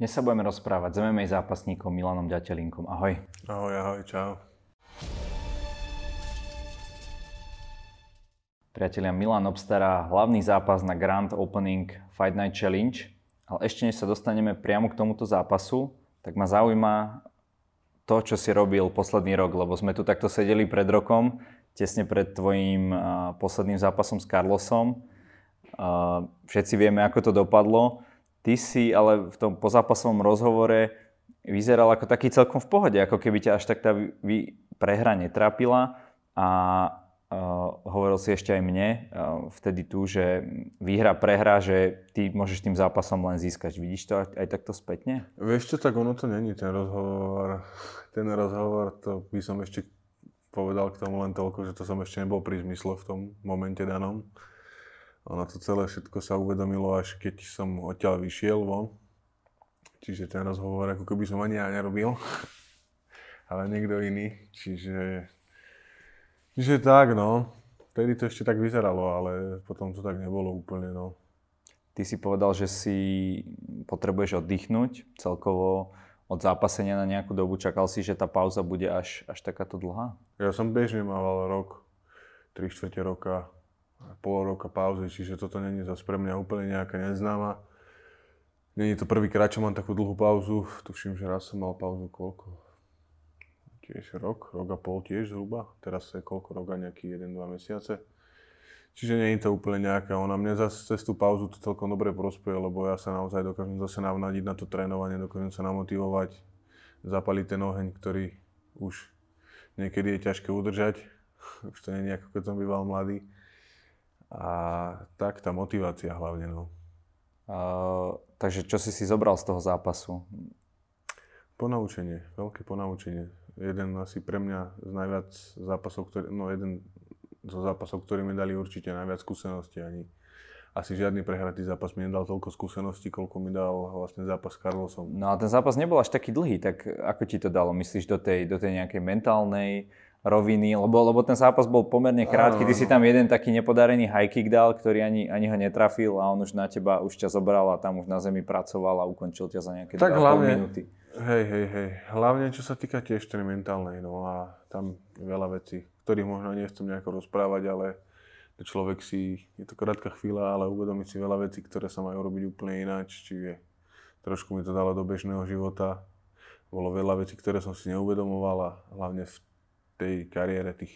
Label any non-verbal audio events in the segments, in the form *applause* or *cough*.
Dnes sa budeme rozprávať s MMA zápasníkom Milanom Ďatelinkom. Ahoj. Ahoj, ahoj, čau. Priatelia, Milan obstará hlavný zápas na Grand Opening Fight Night Challenge, ale ešte než sa dostaneme priamo k tomuto zápasu, tak ma zaujíma to, čo si robil posledný rok, lebo sme tu takto sedeli pred rokom, tesne pred tvojim posledným zápasom s Carlosom. Všetci vieme, ako to dopadlo. Ty si ale v tom pozápasovom rozhovore vyzeral ako taký celkom v pohode, ako keby ťa až tak tá prehra netrápila a uh, hovoril si ešte aj mne uh, vtedy tu, že výhra, prehra, že ty môžeš tým zápasom len získať. Vidíš to aj, aj takto spätne? Vieš čo, tak ono to není ten rozhovor. *laughs* Ten rozhovor, to by som ešte povedal k tomu len toľko, že to som ešte nebol pri zmysle v tom momente danom. Ono to celé všetko sa uvedomilo, až keď som odtiaľ vyšiel von. Čiže ten rozhovor ako keby som ani ja nerobil, *laughs* ale niekto iný. Čiže, čiže tak, no. Vtedy to ešte tak vyzeralo, ale potom to tak nebolo úplne, no. Ty si povedal, že si potrebuješ oddychnúť celkovo od zápasenia na nejakú dobu. Čakal si, že tá pauza bude až, až takáto dlhá? Ja som bežne mával rok, 3 čtvrte roka pol roka pauzy, čiže toto není zase pre mňa úplne nejaká neznáma. Není to prvýkrát, čo mám takú dlhú pauzu. Tuším, že raz som mal pauzu koľko? Tiež rok, rok a pol tiež zhruba. Teraz je koľko roka, nejaký 1-2 mesiace. Čiže nie je to úplne nejaká. Ona mne zase cez tú pauzu to celkom dobre prospeje, lebo ja sa naozaj dokážem zase navnadiť na to trénovanie, dokážem sa namotivovať, zapaliť ten oheň, ktorý už niekedy je ťažké udržať. *laughs* Už to nie je ako keď som býval mladý. A tak tá motivácia hlavne. No. Uh, takže čo si si zobral z toho zápasu? Ponaučenie, veľké ponaučenie. Jeden asi pre mňa z najviac zápasov, ktorý, no jeden zo zápasov, ktorý mi dali určite najviac skúseností. Ani asi žiadny prehratý zápas mi nedal toľko skúseností, koľko mi dal vlastne zápas s Carlosom. No a ten zápas nebol až taký dlhý, tak ako ti to dalo? Myslíš do tej, do tej nejakej mentálnej roviny, lebo, lebo ten zápas bol pomerne krátky, ty si tam jeden taký nepodarený high kick dal, ktorý ani, ani ho netrafil a on už na teba už ťa zobral a tam už na zemi pracoval a ukončil ťa za nejaké tak 2,5 hlavne, minúty. Hej, hej, hej. Hlavne čo sa týka tiež tej mentálnej, no a tam veľa vecí, ktorých možno nechcem nejako rozprávať, ale človek si, je to krátka chvíľa, ale uvedomí si veľa vecí, ktoré sa majú robiť úplne ináč, čiže trošku mi to dalo do bežného života. Bolo veľa vecí, ktoré som si neuvedomoval a hlavne v tej kariére, tých,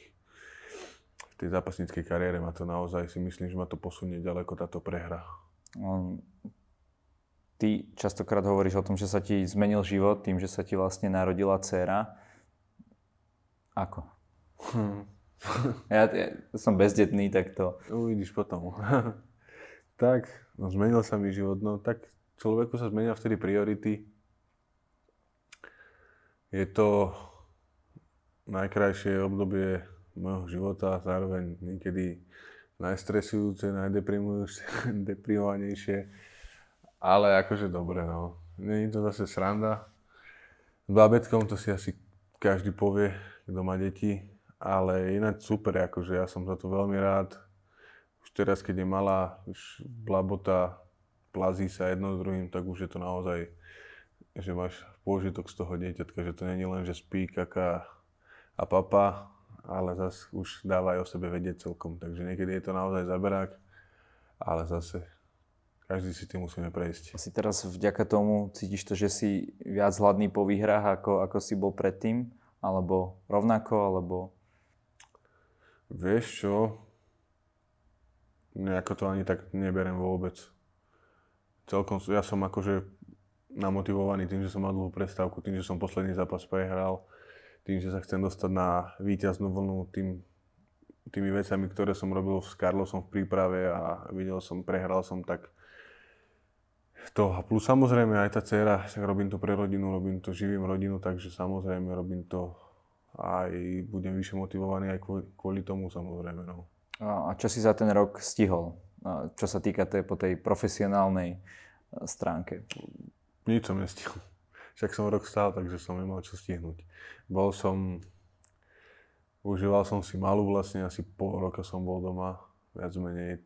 v tej zápasníckej kariére ma to naozaj si myslím, že ma to posunie ďaleko táto prehra. Um, ty častokrát hovoríš o tom, že sa ti zmenil život tým, že sa ti vlastne narodila dcéra. Ako? Hmm. ja, ja som bezdetný, tak to... Uvidíš potom. *laughs* tak, no zmenil sa mi život. No tak človeku sa zmenia vtedy priority. Je to najkrajšie obdobie môjho života, zároveň niekedy najstresujúce, najdeprimovanejšie, ale akože dobre, no. Není to zase sranda. S babetkom to si asi každý povie, kto má deti, ale ináč super, akože ja som za to veľmi rád. Už teraz, keď je malá, už blabota, plazí sa jedno s druhým, tak už je to naozaj, že máš pôžitok z toho dieťatka, že to není len, že spí, kaká, a papa, ale zase už dáva aj o sebe vedieť celkom. Takže niekedy je to naozaj zaberák, ale zase každý si tým musíme prejsť. Asi teraz vďaka tomu cítiš to, že si viac hladný po výhrách, ako, ako si bol predtým? Alebo rovnako, alebo... Vieš čo? Nejako to ani tak neberem vôbec. Celkom, ja som akože namotivovaný tým, že som mal dlhú prestávku, tým, že som posledný zápas prehral tým, že sa chcem dostať na víťaznú vlnu tým, tými vecami, ktoré som robil s Carlosom v príprave a videl som, prehral som, tak to. A plus samozrejme aj tá dcera, však robím to pre rodinu, robím to, živím rodinu, takže samozrejme robím to aj budem vyššie motivovaný aj kvôli, kvôli tomu samozrejme. No. A čo si za ten rok stihol? Čo sa týka tej, po tej profesionálnej e, stránke? Nič som nestihol. Však som rok stál, takže som nemal čo stihnúť. Bol som, užíval som si malú vlastne, asi pol roka som bol doma, viac menej.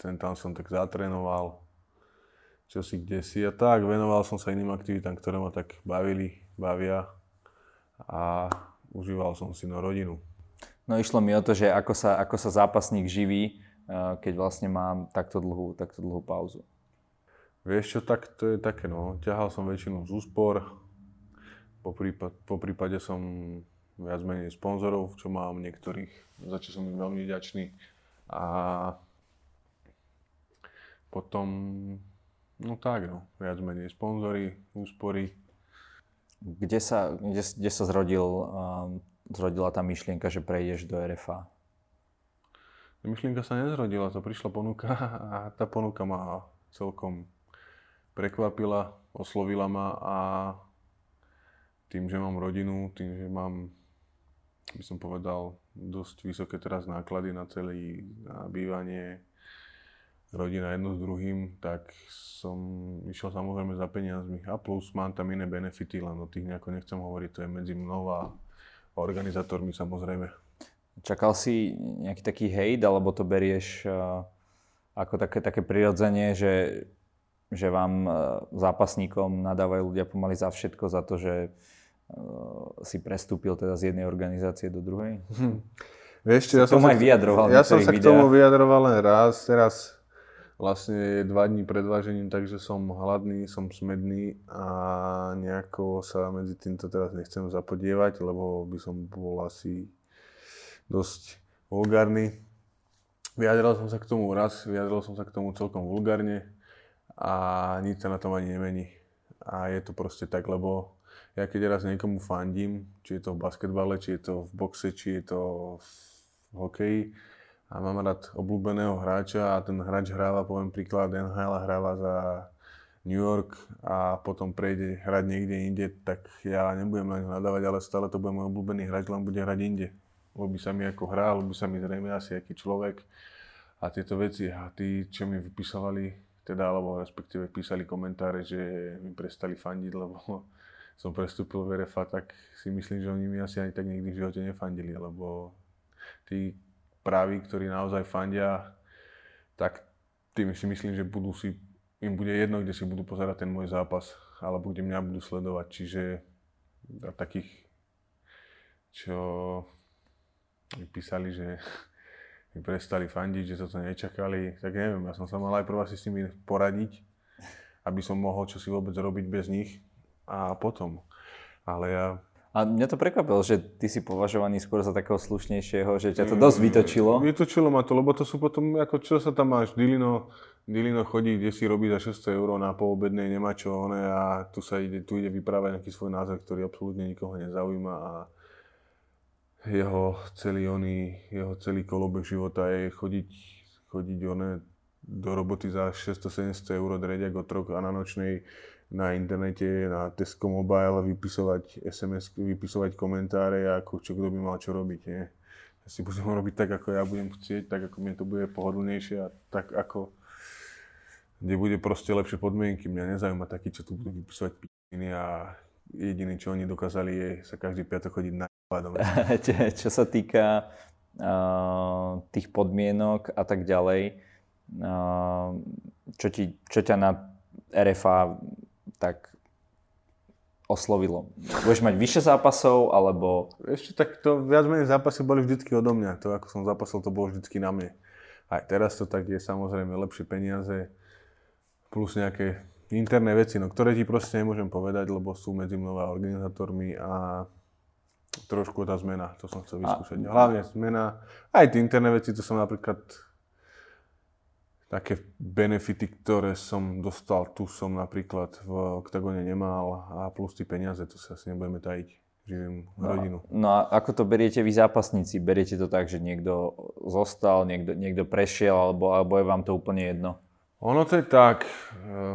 Ten tam som tak zatrénoval, čo si kde si a tak. Venoval som sa iným aktivitám, ktoré ma tak bavili, bavia a užíval som si no rodinu. No išlo mi o to, že ako sa, ako sa zápasník živí, eh, keď vlastne mám takto dlhú, takto dlhú pauzu. Vieš čo, tak to je také no, ťahal som väčšinu z úspor, po, prípade, po prípade som viac menej sponzorov, čo mám niektorých, za čo som im veľmi vďačný. A potom, no tak no, viac menej sponzory, úspory. Kde sa, kde, kde sa zrodil, um, zrodila tá myšlienka, že prejdeš do RFA? Myšlienka sa nezrodila, to prišla ponuka *laughs* a tá ponuka ma celkom prekvapila, oslovila ma a tým, že mám rodinu, tým, že mám by som povedal, dosť vysoké teraz náklady na celý na bývanie, rodina jedno s druhým, tak som išiel samozrejme za peniazmi. A plus mám tam iné benefity, len o tých nejako nechcem hovoriť, to je medzi mnou a organizátormi samozrejme. Čakal si nejaký taký hejt, alebo to berieš uh, ako také, také prirodzenie, že, že vám uh, zápasníkom nadávajú ľudia pomaly za všetko, za to, že Eh, si prestúpil teda z jednej organizácie do druhej? Hm. Vieš, ja som, sa, vyjadroval ja som sa k tomu vyjadroval len raz, teraz vlastne je dva dní pred vážením, takže som hladný, som smedný a nejako sa medzi týmto teraz nechcem zapodievať, lebo by som bol asi dosť vulgárny. Vyjadral som sa k tomu raz, vyjadral som sa k tomu celkom vulgárne a nič sa na tom ani nemení. A je to proste tak, lebo ja keď raz niekomu fandím, či je to v basketbale, či je to v boxe, či je to v hokeji, a mám rád obľúbeného hráča a ten hráč hráva, poviem príklad, NHL hráva za New York a potom prejde hrať niekde inde, tak ja nebudem na nadávať, ale stále to bude môj obľúbený hráč, len bude hrať inde. Ľubí sa mi ako hrá, ľubí sa mi zrejme asi aký človek a tieto veci. A tí, čo mi vypisovali, teda, alebo respektíve písali komentáre, že mi prestali fandiť, lebo *laughs* som prestúpil v RFA, tak si myslím, že oni mi asi ani tak nikdy v živote nefandili, lebo tí praví, ktorí naozaj fandia, tak tým si myslím, že budú si, im bude jedno, kde si budú pozerať ten môj zápas, alebo kde mňa budú sledovať. Čiže takých, čo písali, že mi prestali fandiť, že sa to nečakali, tak neviem, ja som sa mal aj prvá si s nimi poradiť, aby som mohol čo si vôbec robiť bez nich, a potom. Ale ja... A mňa to prekvapilo, že ty si považovaný skôr za takého slušnejšieho, že ťa to dosť vytočilo. Vytočilo ma to, lebo to sú potom, ako čo sa tam máš, Dilino, Dilino chodí, kde si robí za 600 eur na poobednej, nemá čo one a tu sa ide, tu ide vyprávať nejaký svoj názor, ktorý absolútne nikoho nezaujíma a jeho celý oný, jeho celý kolobek života je chodiť, chodiť one do roboty za 600-700 eur dreďak od trok a na nočnej na internete, na Tesco Mobile, vypisovať SMS, vypisovať komentáre, ako čo kto by mal čo robiť. Nie? Ja si budem *laughs* robiť tak, ako ja budem chcieť, tak ako mi to bude pohodlnejšie a tak ako kde bude proste lepšie podmienky. Mňa nezaujíma taký, čo tu budú vypisovať p***iny a jediné, čo oni dokázali, je sa každý piatok chodiť na *laughs* Čo sa týka uh, tých podmienok a tak ďalej, uh, čo, ti, čo ťa na RFA tak oslovilo? Budeš mať vyššie zápasov, alebo... Ešte tak to viac menej zápasy boli vždycky odo mňa. To, ako som zápasil, to bolo vždycky na mne. Aj teraz to tak je samozrejme lepšie peniaze, plus nejaké interné veci, no, ktoré ti proste nemôžem povedať, lebo sú medzi mnou a organizátormi a trošku tá zmena, to som chcel vyskúšať. A... Hlavne zmena, aj tie interné veci, to som napríklad také benefity, ktoré som dostal, tu som napríklad v Octagone nemal a plus tie peniaze, to sa asi nebudeme tajiť. Živím no, rodinu. No a ako to beriete vy zápasníci? Beriete to tak, že niekto zostal, niekto, niekto prešiel, alebo, alebo je vám to úplne jedno? Ono to je tak. Eh,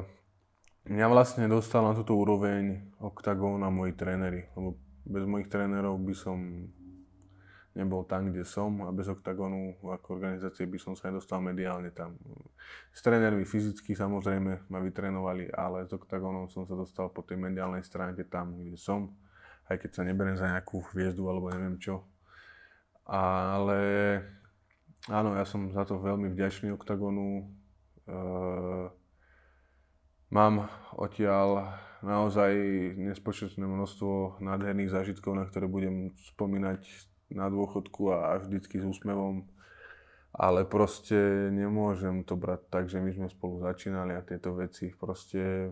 mňa vlastne dostal na túto úroveň Octagon a moji tréneri. Lebo bez mojich trénerov by som nebol tam, kde som a bez OKTAGONu ako organizácie by som sa nedostal mediálne tam. S trénermi fyzicky samozrejme ma vytrénovali, ale s OKTAGONom som sa dostal po tej mediálnej stránke tam, kde som, aj keď sa neberiem za nejakú hviezdu alebo neviem čo. Ale áno, ja som za to veľmi vďačný OKTAGONu. Mám odtiaľ naozaj nespočetné množstvo nádherných zážitkov, na ktoré budem spomínať na dôchodku a vždycky s úsmevom. Ale proste nemôžem to brať tak, že my sme spolu začínali a tieto veci. Proste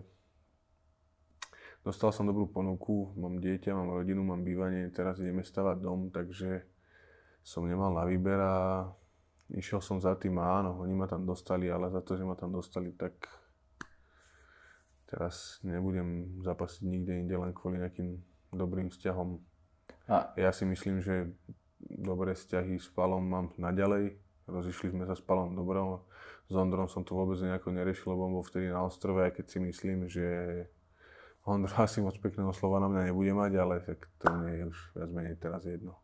dostal som dobrú ponuku, mám dieťa, mám rodinu, mám bývanie, teraz ideme stavať dom, takže som nemal na výber a išiel som za tým áno, oni ma tam dostali, ale za to, že ma tam dostali, tak teraz nebudem zapasiť nikde inde len kvôli nejakým dobrým vzťahom. A... Ja si myslím, že dobré vzťahy s Palom mám naďalej. Rozišli sme sa s Palom dobro. S Ondrom som to vôbec nejako neriešil, lebo on bol vtedy na ostrove, aj keď si myslím, že Ondro *laughs* asi moc pekného slova na mňa nebude mať, ale tak to nie je už viac menej teraz jedno.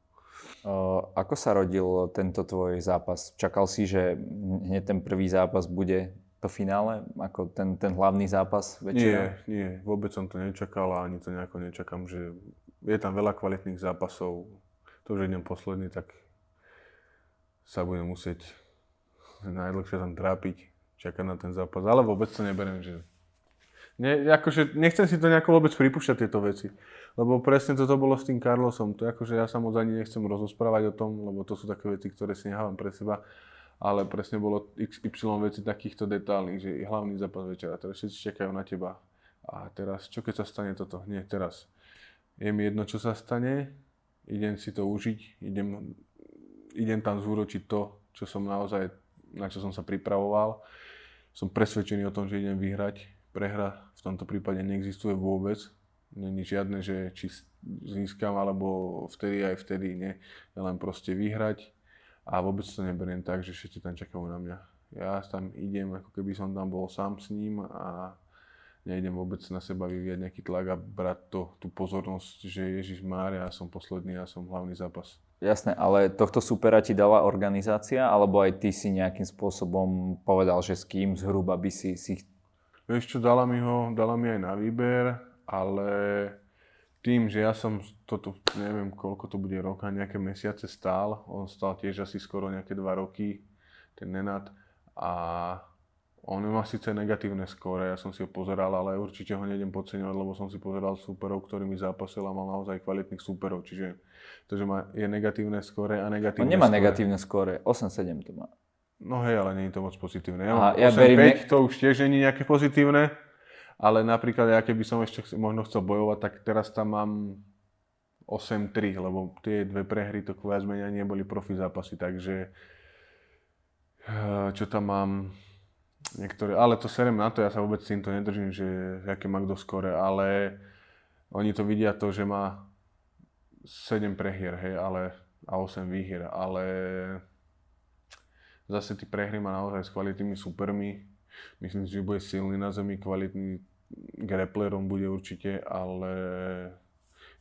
O, ako sa rodil tento tvoj zápas? Čakal si, že hneď ten prvý zápas bude to finále, ako ten, ten hlavný zápas večera? Nie, nie, vôbec som to nečakal a ani to nejako nečakám, že je tam veľa kvalitných zápasov. To, že idem posledný, tak sa budem musieť najdlhšie tam trápiť, čakať na ten zápas, ale vôbec to neberiem, že ne, akože nechcem si to nejako vôbec pripúšťať tieto veci. Lebo presne toto bolo s tým Carlosom. To akože ja sa moc ani nechcem rozosprávať o tom, lebo to sú také veci, ktoré si nechávam pre seba ale presne bolo XY veci takýchto detálnych, že hlavný zápas večera, teraz všetci čakajú na teba. A teraz, čo keď sa stane toto? Nie, teraz. Je mi jedno, čo sa stane, idem si to užiť, idem, idem tam zúročiť to, čo som naozaj, na čo som sa pripravoval. Som presvedčený o tom, že idem vyhrať. Prehra v tomto prípade neexistuje vôbec. Není žiadne, že či získam, alebo vtedy aj vtedy nie. Je len proste vyhrať a vôbec to neberiem tak, že všetci tam čakajú na mňa. Ja tam idem, ako keby som tam bol sám s ním a nejdem vôbec na seba vyvíjať nejaký tlak a brať to, tú pozornosť, že Ježiš Mária, ja som posledný, ja som hlavný zápas. Jasné, ale tohto supera ti dala organizácia, alebo aj ty si nejakým spôsobom povedal, že s kým zhruba by si si... Vieš čo, dala mi ho, dala mi aj na výber, ale tým, že ja som toto, neviem koľko to bude roka, nejaké mesiace stál, on stál tiež asi skoro nejaké dva roky, ten Nenad, a on má síce negatívne skóre, ja som si ho pozeral, ale určite ho nejdem podceňovať, lebo som si pozeral superov, ktorými zápasil a mal naozaj kvalitných superov, čiže to, že má, je negatívne skóre a negatívne On nemá skóre. negatívne skóre, 8-7 to má. No hej, ale nie je to moc pozitívne. Ja Aha, ja 8-5, ne... to už tiež nie je nejaké pozitívne ale napríklad ja keby som ešte možno chcel bojovať, tak teraz tam mám 8-3, lebo tie dve prehry to viac menej neboli profi zápasy, takže eh, čo tam mám, niektoré, ale to serem na to, ja sa vôbec týmto nedržím, že aké má kto skore, ale oni to vidia to, že má 7 prehier, hej, ale, a 8 výhier, ale zase tí prehry má naozaj s kvalitnými supermi. Myslím si, že bude silný na zemi, kvalitný grapplerom bude určite, ale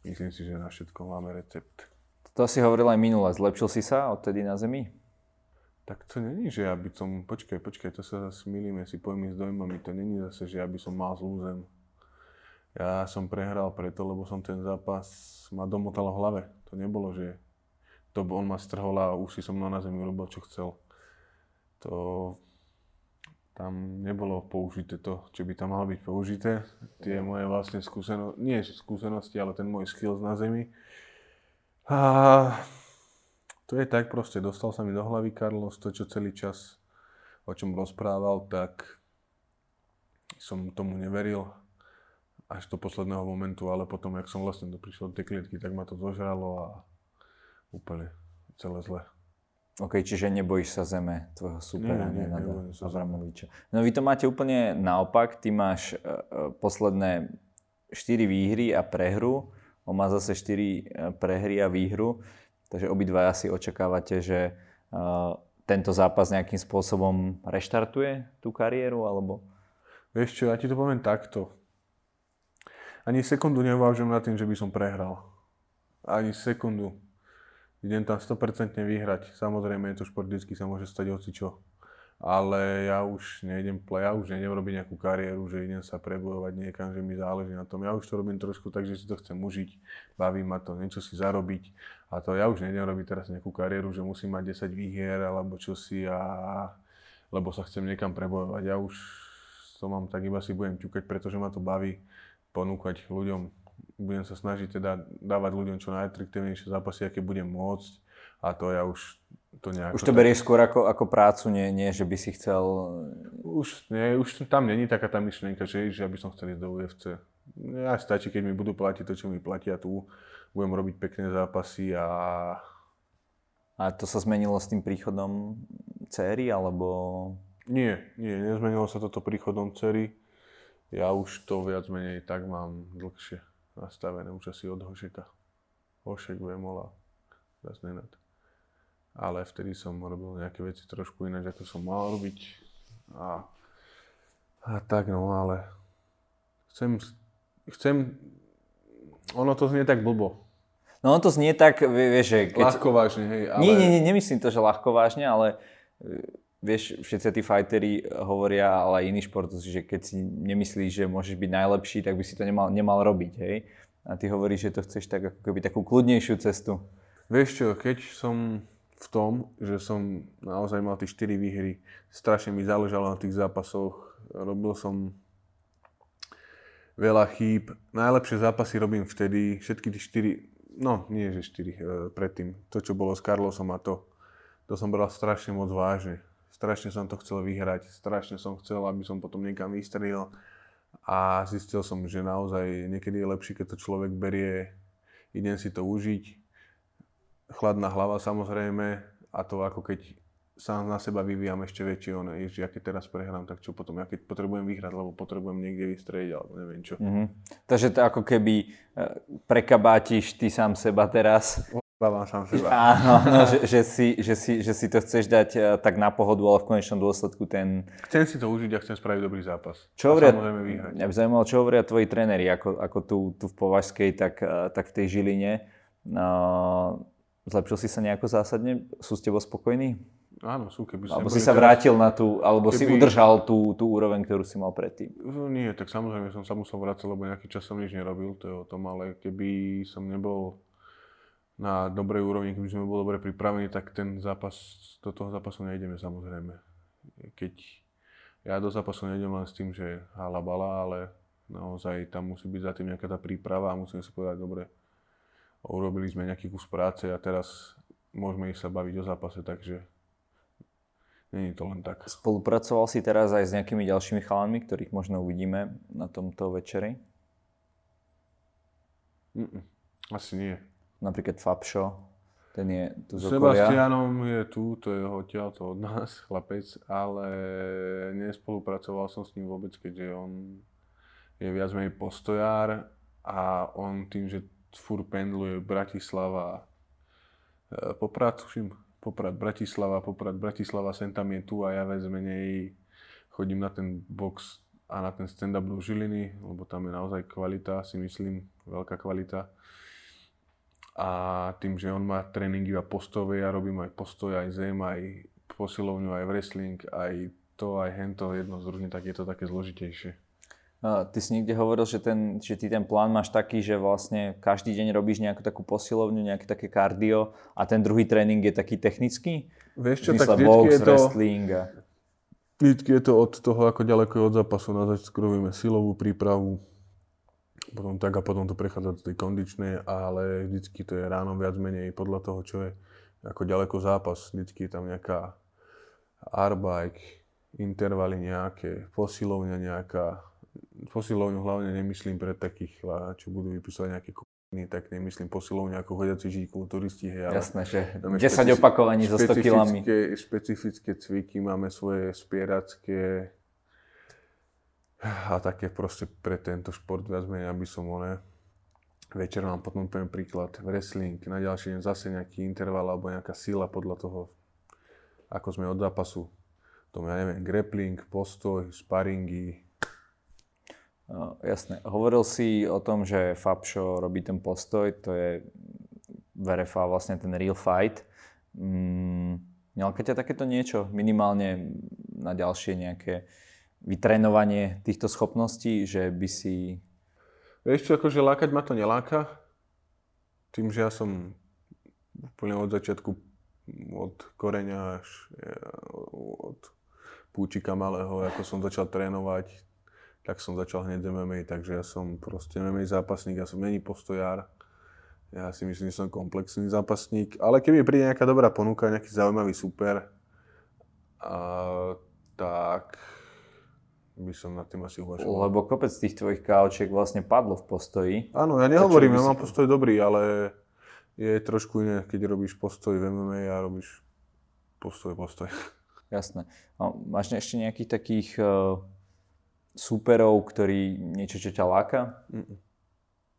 myslím si, že na všetko máme recept. To si hovoril aj minule, zlepšil si sa odtedy na zemi? Tak to není, že ja by som, počkaj, počkaj, to sa zase milíme si pojmy s dojmami, to není zase, že ja by som mal zlú zem. Ja som prehral preto, lebo som ten zápas ma domotal v hlave. To nebolo, že to on ma strhol a už si som na zemi urobil, čo chcel. To tam nebolo použité to, čo by tam malo byť použité. Tie moje vlastne skúsenosti, nie skúsenosti, ale ten môj skills na zemi. A to je tak proste, dostal sa mi do hlavy Carlos, to čo celý čas o čom rozprával, tak som tomu neveril až do posledného momentu, ale potom, jak som vlastne prišiel do tej klietky, tak ma to zožralo a úplne celé zle. OK, čiže nebojíš sa zeme tvojho supera, nie, nie, Abramoviča. No vy to máte úplne naopak, ty máš uh, posledné 4 výhry a prehru, on má zase 4 uh, e, prehry a výhru, takže obidva si očakávate, že uh, tento zápas nejakým spôsobom reštartuje tú kariéru, alebo? Vieš čo, ja ti to poviem takto. Ani sekundu neuvážujem nad tým, že by som prehral. Ani sekundu idem tam 100% vyhrať. Samozrejme, je to šport, vždy sa môže stať čo. Ale ja už nejdem ja už nejdem robiť nejakú kariéru, že idem sa prebojovať niekam, že mi záleží na tom. Ja už to robím trošku tak, že si to chcem užiť, baví ma to, niečo si zarobiť. A to ja už nejdem robiť teraz nejakú kariéru, že musím mať 10 výhier alebo čo si a lebo sa chcem niekam prebojovať. Ja už to mám, tak iba si budem ťukať, pretože ma to baví ponúkať ľuďom. Budem sa snažiť teda dávať ľuďom čo najatraktívnejšie zápasy, aké budem môcť. A to ja už to nejako... Už to berieš skôr ako, ako prácu, nie, nie, že by si chcel... Už, nie, už tam není taká tá myšlienka, že, že ja by som chcel ísť do UFC. Ja stačí, keď mi budú platiť to, čo mi platia tu. Budem robiť pekné zápasy a... A to sa zmenilo s tým príchodom céry, alebo... Nie, nie, nezmenilo sa toto príchodom cery. Ja už to viac menej tak mám dlhšie nastavené, už asi od Hošeka. Hošek, Vemola, viac nenad ale vtedy som robil nejaké veci trošku ináč, ako som mal robiť. A, a tak no, ale chcem, chcem, ono to znie tak blbo. No on to znie tak, vieš, že... Keď... Ľahko vážne, hej, ale... Nie, nie, nie, nemyslím to, že ľahko vážne, ale vieš, všetci tí fighteri hovoria, ale aj iní športovci, že keď si nemyslíš, že môžeš byť najlepší, tak by si to nemal, nemal robiť, hej? A ty hovoríš, že to chceš tak ako keby takú kľudnejšiu cestu. Vieš čo, keď som v tom, že som naozaj mal tie 4 výhry. Strašne mi záležalo na tých zápasoch. Robil som veľa chýb. Najlepšie zápasy robím vtedy, všetky tie 4, no nie že 4 e, predtým. To, čo bolo s Carlosom a to, to som bral strašne moc vážne. Strašne som to chcel vyhrať, strašne som chcel, aby som potom niekam vystrelil. A zistil som, že naozaj niekedy je lepšie, keď to človek berie, idem si to užiť, chladná hlava samozrejme a to ako keď sám na seba vyvíjam ešte väčšie, ono, že ja keď teraz prehrám, tak čo potom, ja keď potrebujem vyhrať, lebo potrebujem niekde vystrediť, alebo neviem čo. Mm-hmm. Takže to ako keby e, prekabátiš ty sám seba teraz. Bávam sám seba. *laughs* Áno, no, že, že, si, že, si, že si to chceš dať e, tak na pohodu, ale v konečnom dôsledku ten... Chcem si to užiť a chcem spraviť dobrý zápas. Čo hovoria, samozrejme vyhrať. Mňa by zaujímalo, čo hovoria tvoji tréneri, ako, ako tu, tu v Považskej, tak, e, tak v tej Žiline. Uh, Zlepšil si sa nejako zásadne? Sú s tebou spokojní? Áno, sú. Keby alebo si sa teraz... vrátil na tú, alebo keby... si udržal tú, tú úroveň, ktorú si mal predtým? No, nie, tak samozrejme som sa musel vrátiť, lebo nejaký čas som nič nerobil, to je o tom, ale keby som nebol na dobrej úrovni, keby sme boli dobre pripravení, tak ten zápas, do toho zápasu nejdeme samozrejme. Keď ja do zápasu nejdem len s tým, že hala bala, ale naozaj tam musí byť za tým nejaká tá príprava a musíme si povedať, dobre, urobili sme nejaký kus práce a teraz môžeme ich sa baviť o zápase, takže není to len tak. Spolupracoval si teraz aj s nejakými ďalšími chalanmi, ktorých možno uvidíme na tomto večeri? Mm-mm, asi nie. Napríklad Fabšo, ten je tu z Sebastianom je tu, to je odtiaľ, to od nás, *laughs* chlapec, ale nespolupracoval som s ním vôbec, keďže on je viac menej postojár a on tým, že fur pendluje Bratislava, e, Poprad, tuším, Poprad, Bratislava, Poprad, Bratislava, sem tam je tu a ja viac menej chodím na ten box a na ten stand-up do Žiliny, lebo tam je naozaj kvalita, si myslím, veľká kvalita. A tým, že on má tréningy a postové, ja robím aj postoj, aj zem, aj posilovňu, aj wrestling, aj to, aj hento, jedno z druhým, tak je to také zložitejšie. Ty si niekde hovoril, že, ten, že ty ten plán máš taký, že vlastne každý deň robíš nejakú takú posilovňu, nejaké také kardio a ten druhý tréning je taký technický? Vieš čo, tak box, je to... wrestling a... Vždycky je to od toho, ako ďaleko je od zápasu. Na začiatku robíme silovú prípravu, potom tak a potom to prechádza do tej kondičnej, ale vždycky to je ráno viac menej podľa toho, čo je ako ďaleko zápas. Vždycky je tam nejaká arbike, intervaly nejaké, posilovňa nejaká, posilovňu hlavne nemyslím pre takých, čo budú vypisovať nejaké kokiny, tak nemyslím posilovňu ako chodiaci žiť kulturisti. Hej, Jasné, že 10 špecifi- opakovaní so 100 kilami. Špecifické cviky, máme svoje spieracké a také proste pre tento šport viac menej, aby som one. Večer vám potom poviem príklad, wrestling, na ďalší deň zase nejaký interval alebo nejaká sila podľa toho, ako sme od zápasu. To ja neviem, grappling, postoj, sparingy, No, jasné. Hovoril si o tom, že Fabšo robí ten postoj, to je VRFA vlastne ten real fight. Mm, ťa takéto niečo minimálne na ďalšie nejaké vytrénovanie týchto schopností, že by si... Vieš čo, akože lákať ma to neláka. Tým, že ja som úplne od začiatku, od koreňa až od púčika malého, ako som začal trénovať, tak som začal hneď MMA, takže ja som proste MMA zápasník, ja som není postojár. Ja si myslím, že som komplexný zápasník, ale keby príde nejaká dobrá ponuka, nejaký zaujímavý super, a, tak by som nad tým asi uvažoval. Lebo kopec tých tvojich káočiek vlastne padlo v postoji. Áno, ja nehovorím, ja mám postoj dobrý, ale je trošku iné, keď robíš postoj v MMA a robíš postoj, postoj. *laughs* Jasné. A máš ešte nejakých takých uh, súperov, ktorí niečo, čo ťa láka? Mm-mm.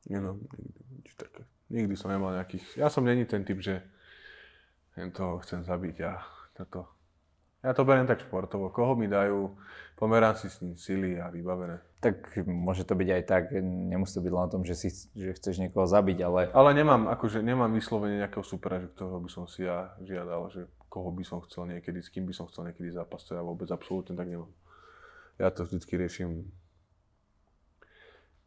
Nie, no, nikdy, nič také. Nikdy som nemal nejakých... Ja som není ten typ, že to chcem zabiť a toto. Ja to beriem tak športovo. Koho mi dajú, pomerám si s ním sily a vybavené. Tak môže to byť aj tak, nemusí to byť len o tom, že, si, že chceš niekoho zabiť, ale... Ale nemám, akože nemám vyslovene nejakého supera, že ktorého by som si ja žiadal, že koho by som chcel niekedy, s kým by som chcel niekedy zápas, to ja vôbec absolútne tak nemám. Ja to vždycky riešim,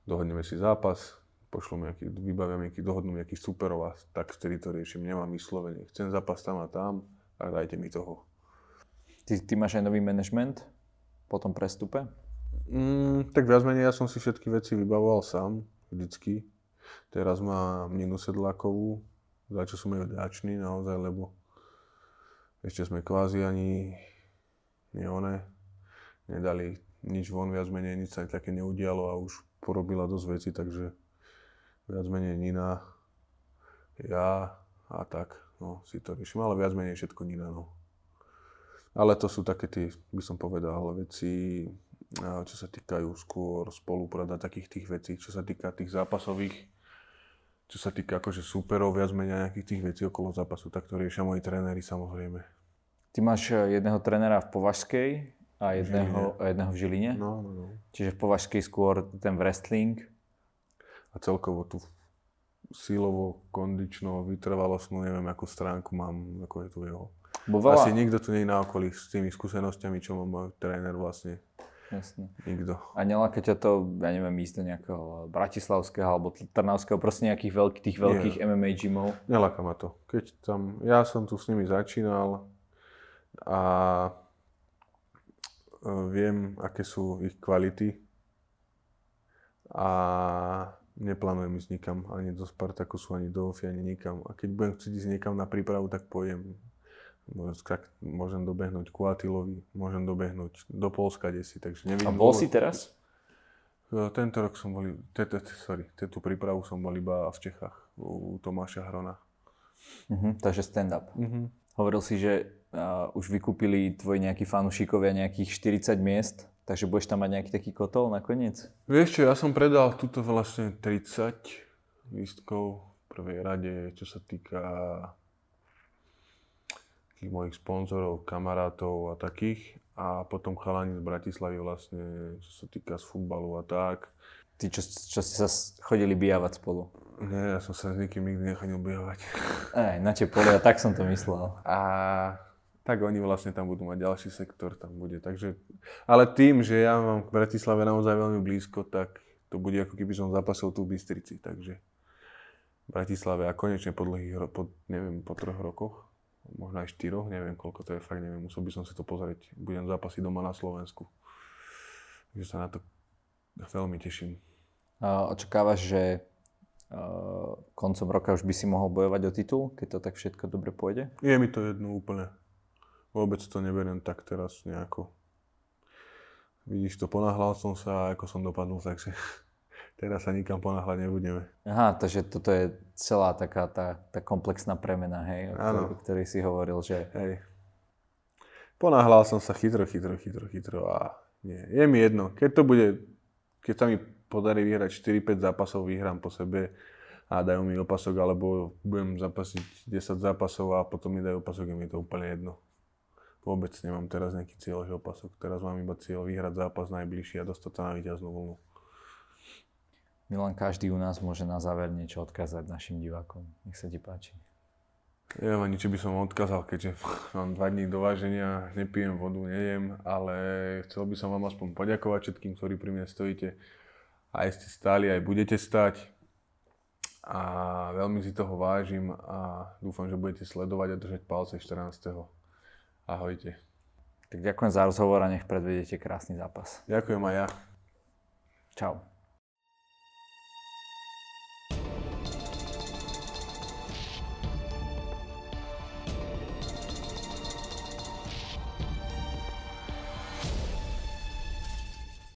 dohodneme si zápas, pošlom nejaký, vybavím nejaký, dohodnú nejakých superov a tak vtedy to riešim. Nemám vyslovene. Chcem zápas tam a tam a dajte mi toho. Ty, ty máš aj nový management po tom prestupe? Mm, tak viac menej ja som si všetky veci vybavoval sám, vždycky. Teraz mám Ninu Sedlákovú, za čo som jej vďačný naozaj, lebo ešte sme kvázi ani nie one, nedali nič von, viac menej nič sa také neudialo a už porobila dosť veci, takže viac menej Nina, ja a tak, no, si to riešim, ale viac menej všetko Nina, no. Ale to sú také tie, by som povedal, veci, čo sa týkajú skôr spoluprada takých tých vecí, čo sa týka tých zápasových, čo sa týka akože súperov, viac menej nejakých tých vecí okolo zápasu, tak to riešia moji tréneri samozrejme. Ty máš eh, jedného trénera v Považskej a jedného, a jedného v Žiline? No, no, no. Čiže v Považskej skôr ten wrestling a celkovo tú silovo, kondično, vytrvalostnú, neviem, akú stránku mám, ako je tu jeho. Bo veľa... Asi nikto tu nie je na okolí s tými skúsenostiami, čo má môj tréner vlastne. Jasne. Nikto. A neláka ťa to, ja neviem, ísť do nejakého bratislavského alebo trnavského, proste nejakých veľkých, tých veľkých nie. MMA gymov? Neláka ma to. Keď tam, ja som tu s nimi začínal a e, viem, aké sú ich kvality a neplánujem ísť nikam, ani do Spartakusu, ani do Ofy, ani nikam. A keď budem chcieť ísť niekam na prípravu, tak pojem. Môžem dobehnúť ku Atilovi, môžem dobehnúť do Polska desi, takže neviem. A bol si teraz? E, tento rok som bol, sorry, tú prípravu som bol iba v Čechách, u Tomáša Hrona. Uh-huh, takže stand-up. Uh-huh. Hovoril si, že uh, už vykúpili tvoji nejakí fanúšikovia nejakých 40 miest Takže budeš tam mať nejaký taký kotol nakoniec? Vieš čo, ja som predal túto vlastne 30 lístkov v prvej rade, čo sa týka takých mojich sponzorov, kamarátov a takých. A potom chalani z Bratislavy vlastne, čo sa týka z futbalu a tak. Ty, čo, čo ste sa chodili bijavať spolu? Nie, ja som sa s nikým nikdy nechodil bijavať. *laughs* Ej, na tie pole, tak som to myslel. A tak oni vlastne tam budú mať ďalší sektor, tam bude. Takže, ale tým, že ja mám k Bratislave naozaj veľmi blízko, tak to bude ako keby som zapasil tu v Bystrici. Takže v Bratislave a konečne po dlhých, po, neviem, po troch rokoch, možno aj štyroch, neviem koľko to je, fakt neviem, musel by som si to pozrieť. Budem zápasiť doma na Slovensku. Takže sa na to veľmi teším. Očakávaš, že koncom roka už by si mohol bojovať o titul, keď to tak všetko dobre pôjde? Je mi to jedno úplne. Vôbec to neberiem tak teraz nejako. Vidíš to, ponáhľal som sa a ako som dopadnul, takže teraz sa nikam ponáhľať nebudeme. Aha, takže toto je celá taká tá, tá komplexná premena, hej, o, ktorý si hovoril, že... Hej. Ponáhľal som sa chytro, chytro, chytro, chytro a nie. Je mi jedno, keď to bude, keď sa mi podarí vyhrať 4-5 zápasov, vyhrám po sebe a dajú mi opasok, alebo budem zapasiť 10 zápasov a potom mi dajú opasok, je mi to úplne jedno. Vôbec nemám teraz nejaký cieľ, že opasok. Teraz mám iba cieľ vyhrať zápas najbližší a dostať sa na víťaznú vlnu. Milan, každý u nás môže na záver niečo odkázať našim divákom. Nech sa ti páči. Ja ani čo by som odkázal, keďže *laughs* mám dva dní do váženia, nepijem vodu, nejem, ale chcel by som vám aspoň poďakovať všetkým, ktorí pri mne stojíte. Aj ste stáli, aj budete stať. A veľmi si toho vážim a dúfam, že budete sledovať a držať palce 14. Ahojte. Tak ďakujem za rozhovor a nech predvedete krásny zápas. Ďakujem aj ja. Čau.